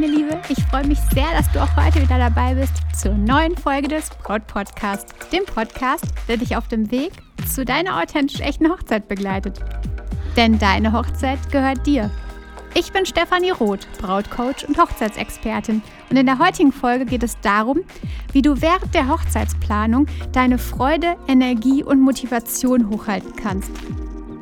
meine Liebe. Ich freue mich sehr, dass du auch heute wieder dabei bist zur neuen Folge des Braut Podcast, dem Podcast, der dich auf dem Weg zu deiner authentisch echten Hochzeit begleitet. Denn deine Hochzeit gehört dir. Ich bin Stefanie Roth, Brautcoach und Hochzeitsexpertin. Und in der heutigen Folge geht es darum, wie du während der Hochzeitsplanung deine Freude, Energie und Motivation hochhalten kannst.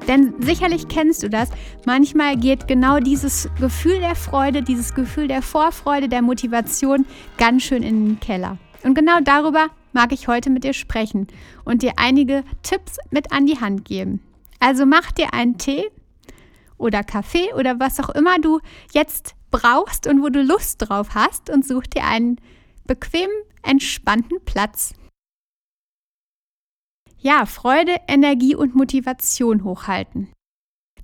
Denn sicherlich kennst du das. Manchmal geht genau dieses Gefühl der Freude, dieses Gefühl der Vorfreude, der Motivation ganz schön in den Keller. Und genau darüber mag ich heute mit dir sprechen und dir einige Tipps mit an die Hand geben. Also mach dir einen Tee oder Kaffee oder was auch immer du jetzt brauchst und wo du Lust drauf hast und such dir einen bequemen, entspannten Platz ja, Freude, Energie und Motivation hochhalten.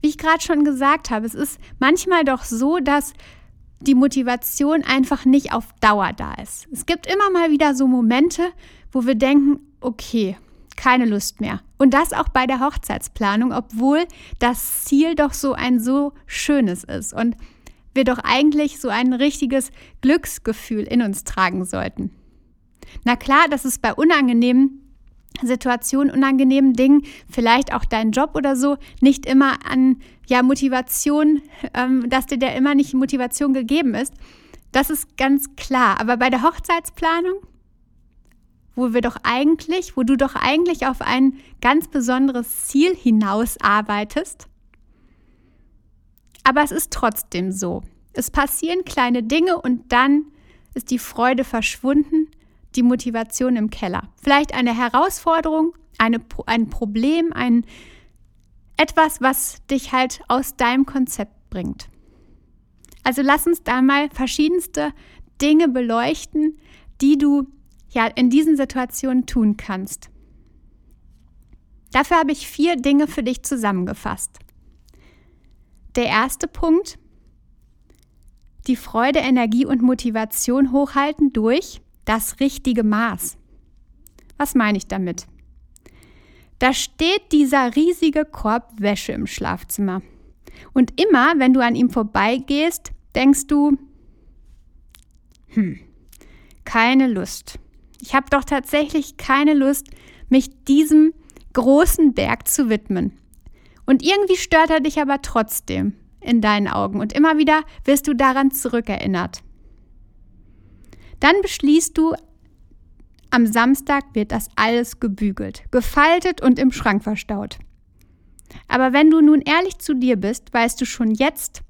Wie ich gerade schon gesagt habe, es ist manchmal doch so, dass die Motivation einfach nicht auf Dauer da ist. Es gibt immer mal wieder so Momente, wo wir denken, okay, keine Lust mehr. Und das auch bei der Hochzeitsplanung, obwohl das Ziel doch so ein so schönes ist und wir doch eigentlich so ein richtiges Glücksgefühl in uns tragen sollten. Na klar, dass es bei unangenehmen Situationen, unangenehmen Dingen, vielleicht auch deinen Job oder so, nicht immer an ja, Motivation, ähm, dass dir da immer nicht Motivation gegeben ist. Das ist ganz klar. Aber bei der Hochzeitsplanung, wo wir doch eigentlich, wo du doch eigentlich auf ein ganz besonderes Ziel hinaus arbeitest, aber es ist trotzdem so. Es passieren kleine Dinge und dann ist die Freude verschwunden die Motivation im Keller. Vielleicht eine Herausforderung, eine, ein Problem, ein etwas, was dich halt aus deinem Konzept bringt. Also lass uns da mal verschiedenste Dinge beleuchten, die du ja in diesen Situationen tun kannst. Dafür habe ich vier Dinge für dich zusammengefasst. Der erste Punkt, die Freude, Energie und Motivation hochhalten durch das richtige Maß. Was meine ich damit? Da steht dieser riesige Korb Wäsche im Schlafzimmer. Und immer, wenn du an ihm vorbeigehst, denkst du, hm, keine Lust. Ich habe doch tatsächlich keine Lust, mich diesem großen Berg zu widmen. Und irgendwie stört er dich aber trotzdem in deinen Augen und immer wieder wirst du daran zurückerinnert. Dann beschließt du, am Samstag wird das alles gebügelt, gefaltet und im Schrank verstaut. Aber wenn du nun ehrlich zu dir bist, weißt du schon jetzt,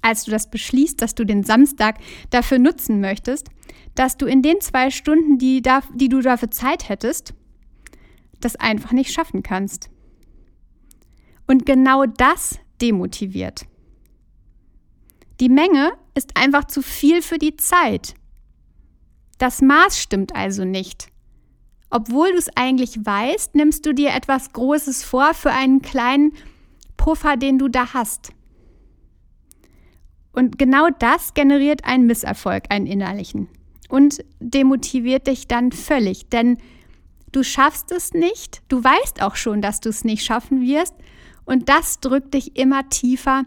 als du das beschließt, dass du den Samstag dafür nutzen möchtest, dass du in den zwei Stunden, die, da, die du dafür Zeit hättest, das einfach nicht schaffen kannst. Und genau das demotiviert. Die Menge ist einfach zu viel für die Zeit. Das Maß stimmt also nicht. Obwohl du es eigentlich weißt, nimmst du dir etwas Großes vor für einen kleinen Puffer, den du da hast. Und genau das generiert einen Misserfolg, einen innerlichen. Und demotiviert dich dann völlig, denn du schaffst es nicht, du weißt auch schon, dass du es nicht schaffen wirst. Und das drückt dich immer tiefer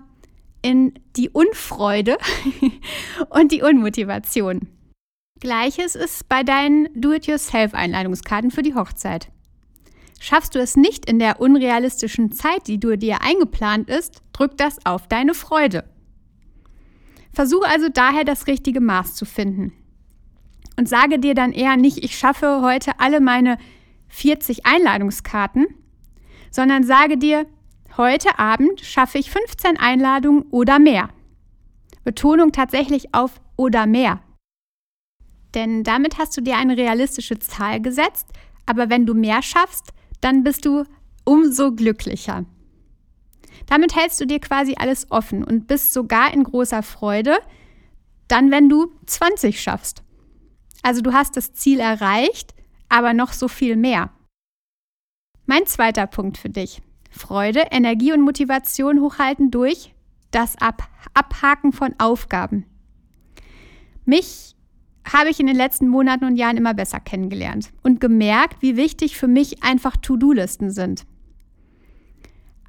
in die Unfreude und die Unmotivation. Gleiches ist bei deinen Do-it-yourself-Einladungskarten für die Hochzeit. Schaffst du es nicht in der unrealistischen Zeit, die du dir eingeplant ist, drückt das auf deine Freude. Versuche also daher das richtige Maß zu finden. Und sage dir dann eher nicht, ich schaffe heute alle meine 40 Einladungskarten, sondern sage dir, heute Abend schaffe ich 15 Einladungen oder mehr. Betonung tatsächlich auf oder mehr. Denn damit hast du dir eine realistische Zahl gesetzt, aber wenn du mehr schaffst, dann bist du umso glücklicher. Damit hältst du dir quasi alles offen und bist sogar in großer Freude, dann wenn du 20 schaffst. Also du hast das Ziel erreicht, aber noch so viel mehr. Mein zweiter Punkt für dich. Freude, Energie und Motivation hochhalten durch das Ab Abhaken von Aufgaben. Mich habe ich in den letzten Monaten und Jahren immer besser kennengelernt und gemerkt, wie wichtig für mich einfach To-Do-Listen sind.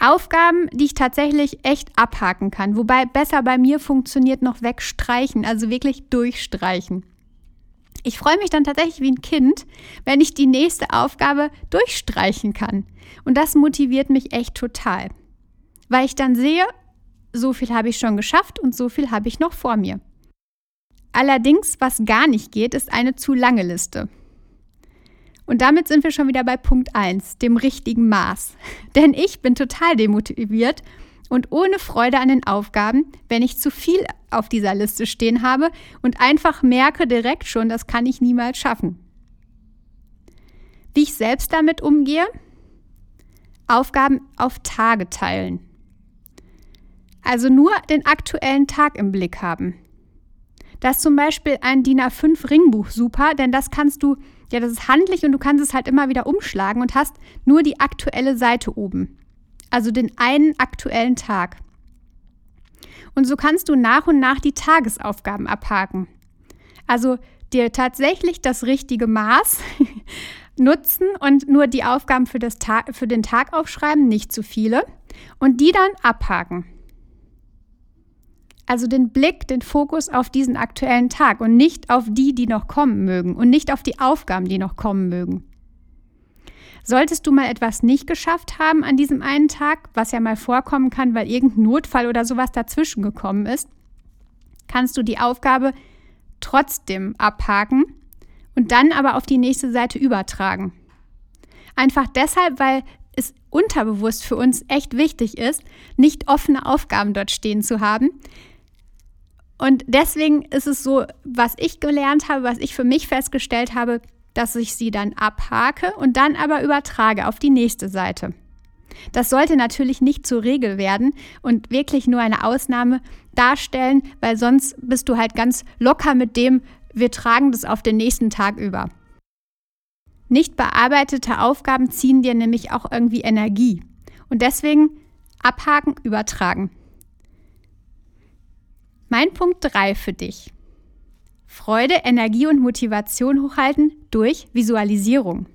Aufgaben, die ich tatsächlich echt abhaken kann. Wobei besser bei mir funktioniert noch wegstreichen, also wirklich durchstreichen. Ich freue mich dann tatsächlich wie ein Kind, wenn ich die nächste Aufgabe durchstreichen kann. Und das motiviert mich echt total. Weil ich dann sehe, so viel habe ich schon geschafft und so viel habe ich noch vor mir. Allerdings, was gar nicht geht, ist eine zu lange Liste. Und damit sind wir schon wieder bei Punkt 1, dem richtigen Maß. Denn ich bin total demotiviert und ohne Freude an den Aufgaben, wenn ich zu viel auf dieser Liste stehen habe und einfach merke direkt schon, das kann ich niemals schaffen. Wie ich selbst damit umgehe? Aufgaben auf Tage teilen. Also nur den aktuellen Tag im Blick haben. Da ist zum Beispiel ein DIN A5 Ringbuch super, denn das kannst du, ja, das ist handlich und du kannst es halt immer wieder umschlagen und hast nur die aktuelle Seite oben. Also den einen aktuellen Tag. Und so kannst du nach und nach die Tagesaufgaben abhaken. Also dir tatsächlich das richtige Maß nutzen und nur die Aufgaben für, für den Tag aufschreiben, nicht zu viele, und die dann abhaken. Also den Blick, den Fokus auf diesen aktuellen Tag und nicht auf die, die noch kommen mögen und nicht auf die Aufgaben, die noch kommen mögen. Solltest du mal etwas nicht geschafft haben an diesem einen Tag, was ja mal vorkommen kann, weil irgendein Notfall oder sowas dazwischen gekommen ist, kannst du die Aufgabe trotzdem abhaken und dann aber auf die nächste Seite übertragen. Einfach deshalb, weil es unterbewusst für uns echt wichtig ist, nicht offene Aufgaben dort stehen zu haben, und deswegen ist es so, was ich gelernt habe, was ich für mich festgestellt habe, dass ich sie dann abhake und dann aber übertrage auf die nächste Seite. Das sollte natürlich nicht zur Regel werden und wirklich nur eine Ausnahme darstellen, weil sonst bist du halt ganz locker mit dem, wir tragen das auf den nächsten Tag über. Nicht bearbeitete Aufgaben ziehen dir nämlich auch irgendwie Energie. Und deswegen abhaken, übertragen. Mein Punkt 3 für dich. Freude, Energie und Motivation hochhalten durch Visualisierung.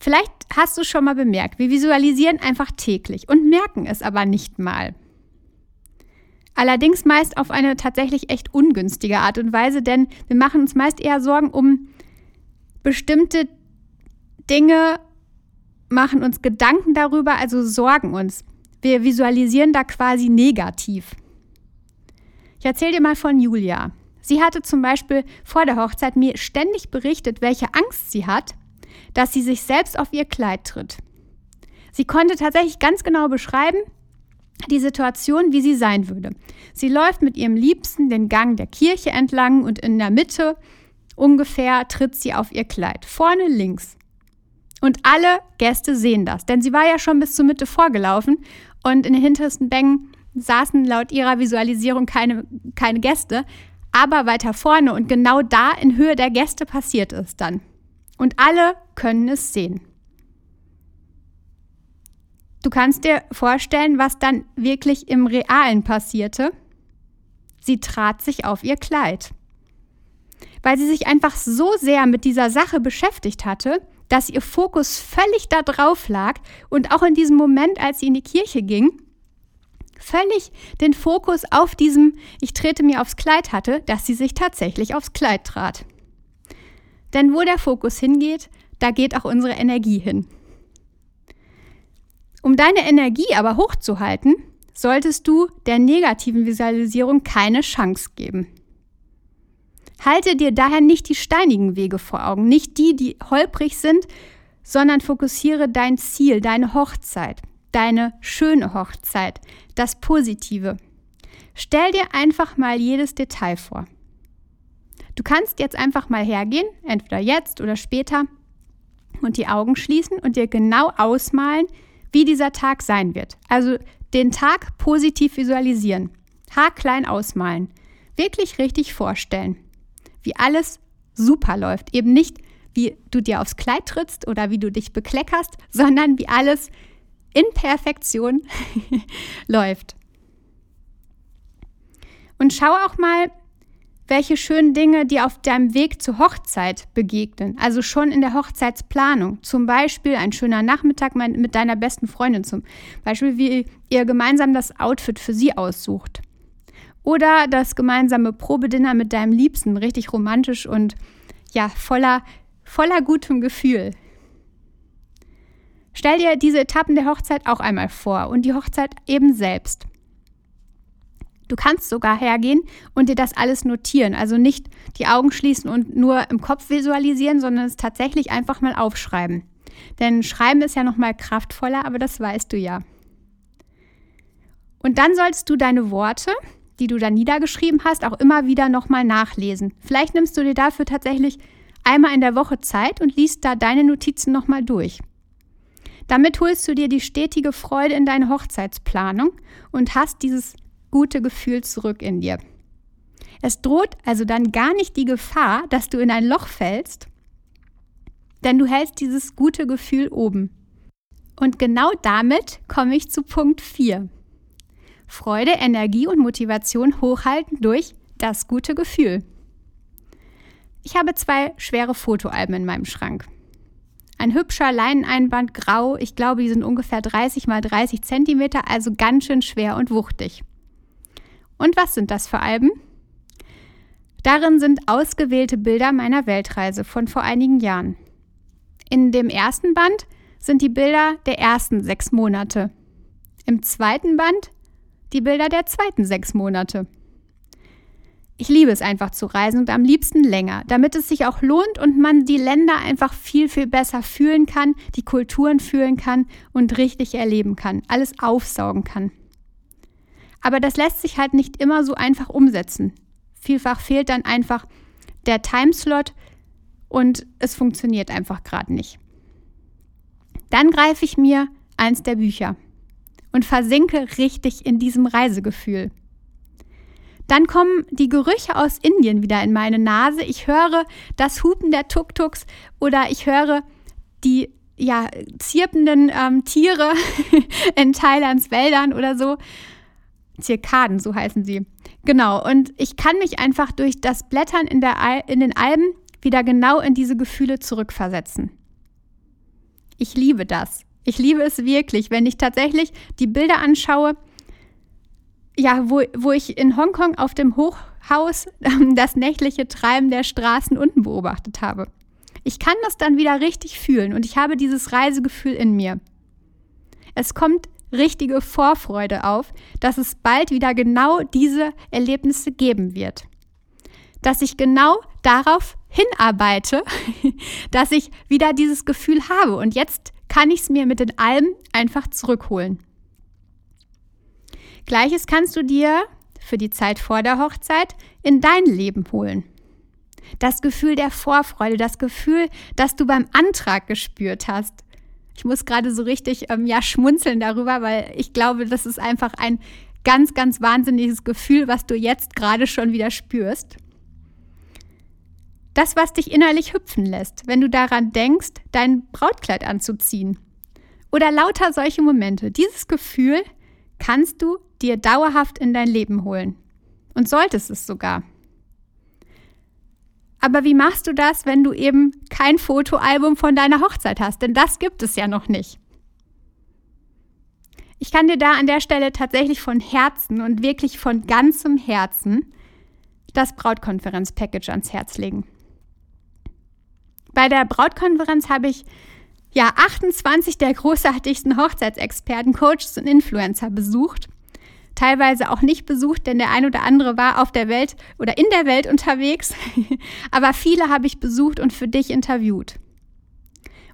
Vielleicht hast du schon mal bemerkt, wir visualisieren einfach täglich und merken es aber nicht mal. Allerdings meist auf eine tatsächlich echt ungünstige Art und Weise, denn wir machen uns meist eher Sorgen um bestimmte Dinge, machen uns Gedanken darüber, also sorgen uns. Wir visualisieren da quasi negativ. Ich erzähle dir mal von Julia. Sie hatte zum Beispiel vor der Hochzeit mir ständig berichtet, welche Angst sie hat, dass sie sich selbst auf ihr Kleid tritt. Sie konnte tatsächlich ganz genau beschreiben, die Situation, wie sie sein würde. Sie läuft mit ihrem Liebsten den Gang der Kirche entlang und in der Mitte ungefähr tritt sie auf ihr Kleid. Vorne links. Und alle Gäste sehen das, denn sie war ja schon bis zur Mitte vorgelaufen und in den hintersten Bängen saßen laut ihrer Visualisierung keine, keine Gäste, aber weiter vorne und genau da in Höhe der Gäste passiert es dann. Und alle können es sehen. Du kannst dir vorstellen, was dann wirklich im Realen passierte. Sie trat sich auf ihr Kleid. Weil sie sich einfach so sehr mit dieser Sache beschäftigt hatte, dass ihr Fokus völlig da drauf lag und auch in diesem Moment, als sie in die Kirche ging, völlig den Fokus auf diesem Ich trete mir aufs Kleid hatte, dass sie sich tatsächlich aufs Kleid trat. Denn wo der Fokus hingeht, da geht auch unsere Energie hin. Um deine Energie aber hochzuhalten, solltest du der negativen Visualisierung keine Chance geben. Halte dir daher nicht die steinigen Wege vor Augen, nicht die, die holprig sind, sondern fokussiere dein Ziel, deine Hochzeit, deine schöne Hochzeit, das Positive. Stell dir einfach mal jedes Detail vor. Du kannst jetzt einfach mal hergehen, entweder jetzt oder später, und die Augen schließen und dir genau ausmalen, wie dieser Tag sein wird. Also den Tag positiv visualisieren. Haarklein ausmalen. Wirklich richtig vorstellen. Wie alles super läuft. Eben nicht, wie du dir aufs Kleid trittst oder wie du dich bekleckerst, sondern wie alles in Perfektion läuft. Und schau auch mal, welche schönen Dinge dir auf deinem Weg zur Hochzeit begegnen, also schon in der Hochzeitsplanung. Zum Beispiel ein schöner Nachmittag mit deiner besten Freundin, zum Beispiel wie ihr gemeinsam das Outfit für sie aussucht. Oder das gemeinsame Probedinner mit deinem Liebsten, richtig romantisch und ja, voller, voller gutem Gefühl. Stell dir diese Etappen der Hochzeit auch einmal vor und die Hochzeit eben selbst. Du kannst sogar hergehen und dir das alles notieren. Also nicht die Augen schließen und nur im Kopf visualisieren, sondern es tatsächlich einfach mal aufschreiben. Denn Schreiben ist ja noch mal kraftvoller, aber das weißt du ja. Und dann solltest du deine Worte, die du da niedergeschrieben hast, auch immer wieder noch mal nachlesen. Vielleicht nimmst du dir dafür tatsächlich einmal in der Woche Zeit und liest da deine Notizen noch mal durch. Damit holst du dir die stetige Freude in deine Hochzeitsplanung und hast dieses gute Gefühl zurück in dir. Es droht also dann gar nicht die Gefahr, dass du in ein Loch fällst, denn du hältst dieses gute Gefühl oben. Und genau damit komme ich zu Punkt 4. Freude, Energie und Motivation hochhalten durch das gute Gefühl. Ich habe zwei schwere Fotoalben in meinem Schrank. Ein hübscher Leineneinband grau, ich glaube, die sind ungefähr 30 mal 30 Zentimeter, also ganz schön schwer und wuchtig. Und was sind das für Alben? Darin sind ausgewählte Bilder meiner Weltreise von vor einigen Jahren. In dem ersten Band sind die Bilder der ersten sechs Monate. Im zweiten Band die Bilder der zweiten sechs Monate. Ich liebe es einfach zu reisen und am liebsten länger, damit es sich auch lohnt und man die Länder einfach viel, viel besser fühlen kann, die Kulturen fühlen kann und richtig erleben kann, alles aufsaugen kann. Aber das lässt sich halt nicht immer so einfach umsetzen. Vielfach fehlt dann einfach der Timeslot und es funktioniert einfach gerade nicht. Dann greife ich mir eins der Bücher und versinke richtig in diesem Reisegefühl. Dann kommen die Gerüche aus Indien wieder in meine Nase. Ich höre das Hupen der Tuk-Tuks oder ich höre die ja, zirpenden ähm, Tiere in Thailands Wäldern oder so. Zirkaden, so heißen sie. Genau, und ich kann mich einfach durch das Blättern in, der Al in den Alben wieder genau in diese Gefühle zurückversetzen. Ich liebe das. Ich liebe es wirklich, wenn ich tatsächlich die Bilder anschaue, ja, wo, wo ich in Hongkong auf dem Hochhaus das nächtliche Treiben der Straßen unten beobachtet habe. Ich kann das dann wieder richtig fühlen und ich habe dieses Reisegefühl in mir. Es kommt richtige Vorfreude auf, dass es bald wieder genau diese Erlebnisse geben wird. Dass ich genau darauf hinarbeite, dass ich wieder dieses Gefühl habe. Und jetzt kann ich es mir mit den Alben einfach zurückholen. Gleiches kannst du dir für die Zeit vor der Hochzeit in dein Leben holen. Das Gefühl der Vorfreude, das Gefühl, das du beim Antrag gespürt hast, ich muss gerade so richtig ähm, ja, schmunzeln darüber, weil ich glaube, das ist einfach ein ganz, ganz wahnsinniges Gefühl, was du jetzt gerade schon wieder spürst. Das, was dich innerlich hüpfen lässt, wenn du daran denkst, dein Brautkleid anzuziehen. Oder lauter solche Momente. Dieses Gefühl kannst du dir dauerhaft in dein Leben holen. Und solltest es sogar. Aber wie machst du das, wenn du eben kein Fotoalbum von deiner Hochzeit hast? Denn das gibt es ja noch nicht. Ich kann dir da an der Stelle tatsächlich von Herzen und wirklich von ganzem Herzen das Brautkonferenz-Package ans Herz legen. Bei der Brautkonferenz habe ich ja 28 der großartigsten Hochzeitsexperten, Coaches und Influencer besucht teilweise auch nicht besucht, denn der ein oder andere war auf der Welt oder in der Welt unterwegs. Aber viele habe ich besucht und für dich interviewt.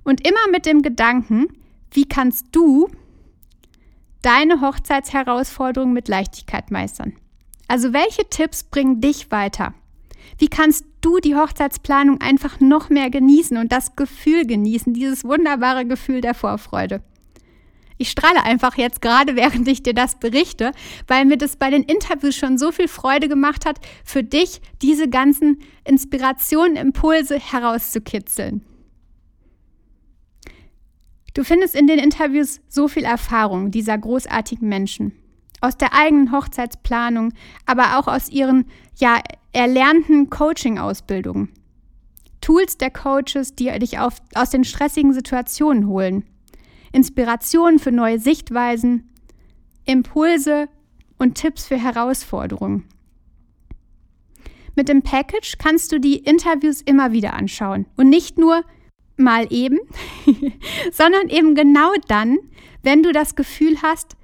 Und immer mit dem Gedanken, wie kannst du deine Hochzeitsherausforderung mit Leichtigkeit meistern? Also welche Tipps bringen dich weiter? Wie kannst du die Hochzeitsplanung einfach noch mehr genießen und das Gefühl genießen, dieses wunderbare Gefühl der Vorfreude? Ich strahle einfach jetzt gerade, während ich dir das berichte, weil mir das bei den Interviews schon so viel Freude gemacht hat, für dich diese ganzen Inspirationen, Impulse herauszukitzeln. Du findest in den Interviews so viel Erfahrung dieser großartigen Menschen. aus der eigenen Hochzeitsplanung, aber auch aus ihren ja erlernten Coaching-Ausbildungen. Tools der Coaches, die dich auf, aus den stressigen Situationen holen. Inspirationen für neue Sichtweisen, Impulse und Tipps für Herausforderungen. Mit dem Package kannst du die Interviews immer wieder anschauen und nicht nur mal eben, sondern eben genau dann, wenn du das Gefühl hast,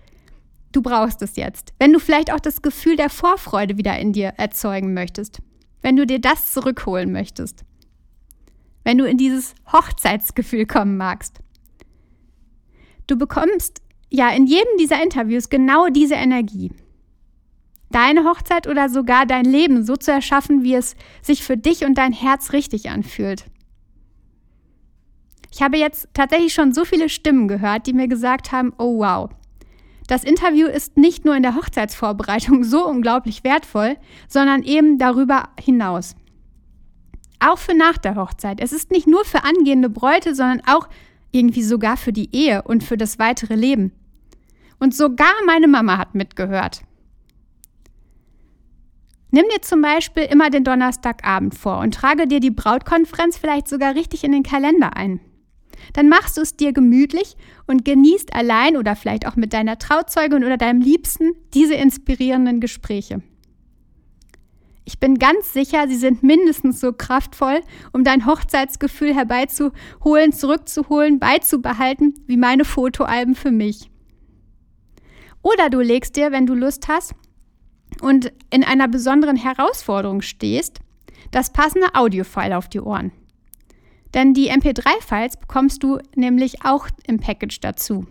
du brauchst es jetzt. Wenn du vielleicht auch das Gefühl der Vorfreude wieder in dir erzeugen möchtest. Wenn du dir das zurückholen möchtest. Wenn du in dieses Hochzeitsgefühl kommen magst. Du bekommst ja in jedem dieser Interviews genau diese Energie. Deine Hochzeit oder sogar dein Leben so zu erschaffen, wie es sich für dich und dein Herz richtig anfühlt. Ich habe jetzt tatsächlich schon so viele Stimmen gehört, die mir gesagt haben, oh wow, das Interview ist nicht nur in der Hochzeitsvorbereitung so unglaublich wertvoll, sondern eben darüber hinaus. Auch für nach der Hochzeit. Es ist nicht nur für angehende Bräute, sondern auch irgendwie sogar für die Ehe und für das weitere Leben. Und sogar meine Mama hat mitgehört. Nimm dir zum Beispiel immer den Donnerstagabend vor und trage dir die Brautkonferenz vielleicht sogar richtig in den Kalender ein. Dann machst du es dir gemütlich und genießt allein oder vielleicht auch mit deiner Trauzeugin oder deinem Liebsten diese inspirierenden Gespräche. Ich bin ganz sicher, sie sind mindestens so kraftvoll, um dein Hochzeitsgefühl herbeizuholen, zurückzuholen, beizubehalten, wie meine Fotoalben für mich. Oder du legst dir, wenn du Lust hast und in einer besonderen Herausforderung stehst, das passende Audiofile auf die Ohren. Denn die MP3-Files bekommst du nämlich auch im Package dazu.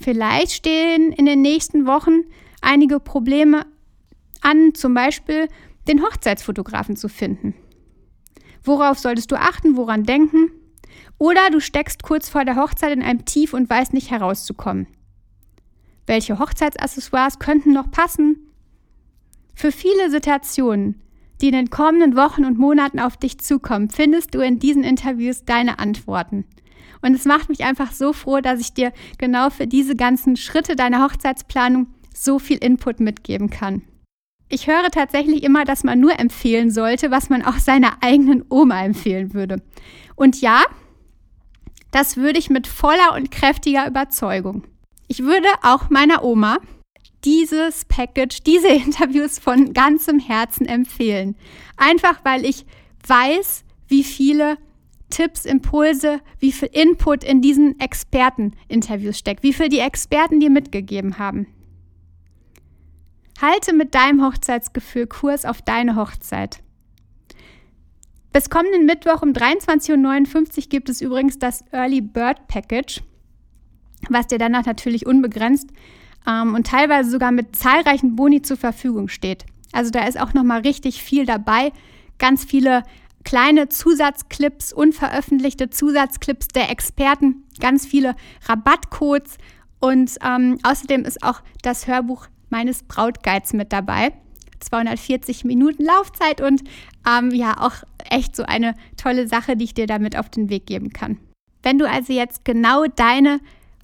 Vielleicht stehen in den nächsten Wochen einige Probleme an, zum Beispiel den Hochzeitsfotografen zu finden. Worauf solltest du achten, woran denken? Oder du steckst kurz vor der Hochzeit in einem Tief und weißt nicht herauszukommen. Welche Hochzeitsaccessoires könnten noch passen? Für viele Situationen die in den kommenden Wochen und Monaten auf dich zukommen, findest du in diesen Interviews deine Antworten. Und es macht mich einfach so froh, dass ich dir genau für diese ganzen Schritte deiner Hochzeitsplanung so viel Input mitgeben kann. Ich höre tatsächlich immer, dass man nur empfehlen sollte, was man auch seiner eigenen Oma empfehlen würde. Und ja, das würde ich mit voller und kräftiger Überzeugung. Ich würde auch meiner Oma dieses Package, diese Interviews von ganzem Herzen empfehlen. Einfach weil ich weiß, wie viele Tipps, Impulse, wie viel Input in diesen Experteninterviews steckt, wie viel die Experten dir mitgegeben haben. Halte mit deinem Hochzeitsgefühl Kurs auf deine Hochzeit. Bis kommenden Mittwoch um 23.59 Uhr gibt es übrigens das Early Bird Package, was dir danach natürlich unbegrenzt ähm, und teilweise sogar mit zahlreichen Boni zur Verfügung steht. Also da ist auch noch mal richtig viel dabei, ganz viele kleine Zusatzclips, unveröffentlichte Zusatzclips der Experten, ganz viele Rabattcodes und ähm, außerdem ist auch das Hörbuch meines Brautguides mit dabei. 240 Minuten Laufzeit und ähm, ja, auch echt so eine tolle Sache, die ich dir damit auf den Weg geben kann. Wenn du also jetzt genau deine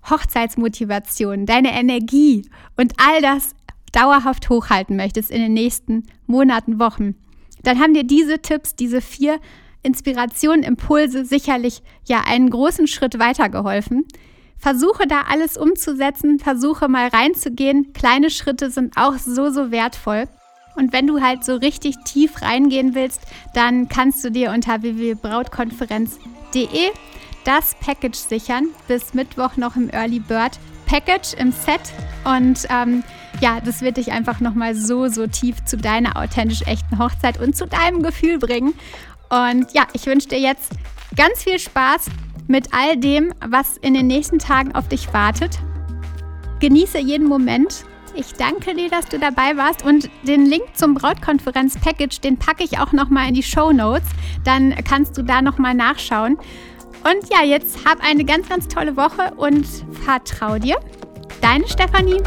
Hochzeitsmotivation, deine Energie und all das dauerhaft hochhalten möchtest in den nächsten Monaten, Wochen, dann haben dir diese Tipps, diese vier Inspirationen, Impulse sicherlich ja einen großen Schritt weitergeholfen. Versuche da alles umzusetzen, versuche mal reinzugehen. Kleine Schritte sind auch so, so wertvoll. Und wenn du halt so richtig tief reingehen willst, dann kannst du dir unter www.brautkonferenz.de das Package sichern. Bis Mittwoch noch im Early Bird Package im Set. Und ähm, ja, das wird dich einfach nochmal so, so tief zu deiner authentisch echten Hochzeit und zu deinem Gefühl bringen. Und ja, ich wünsche dir jetzt ganz viel Spaß mit all dem, was in den nächsten Tagen auf dich wartet. Genieße jeden Moment. Ich danke dir, dass du dabei warst und den Link zum Brautkonferenz-Package, den packe ich auch nochmal in die Show Notes. Dann kannst du da nochmal nachschauen. Und ja, jetzt hab eine ganz, ganz tolle Woche und vertrau dir. Deine Stefanie.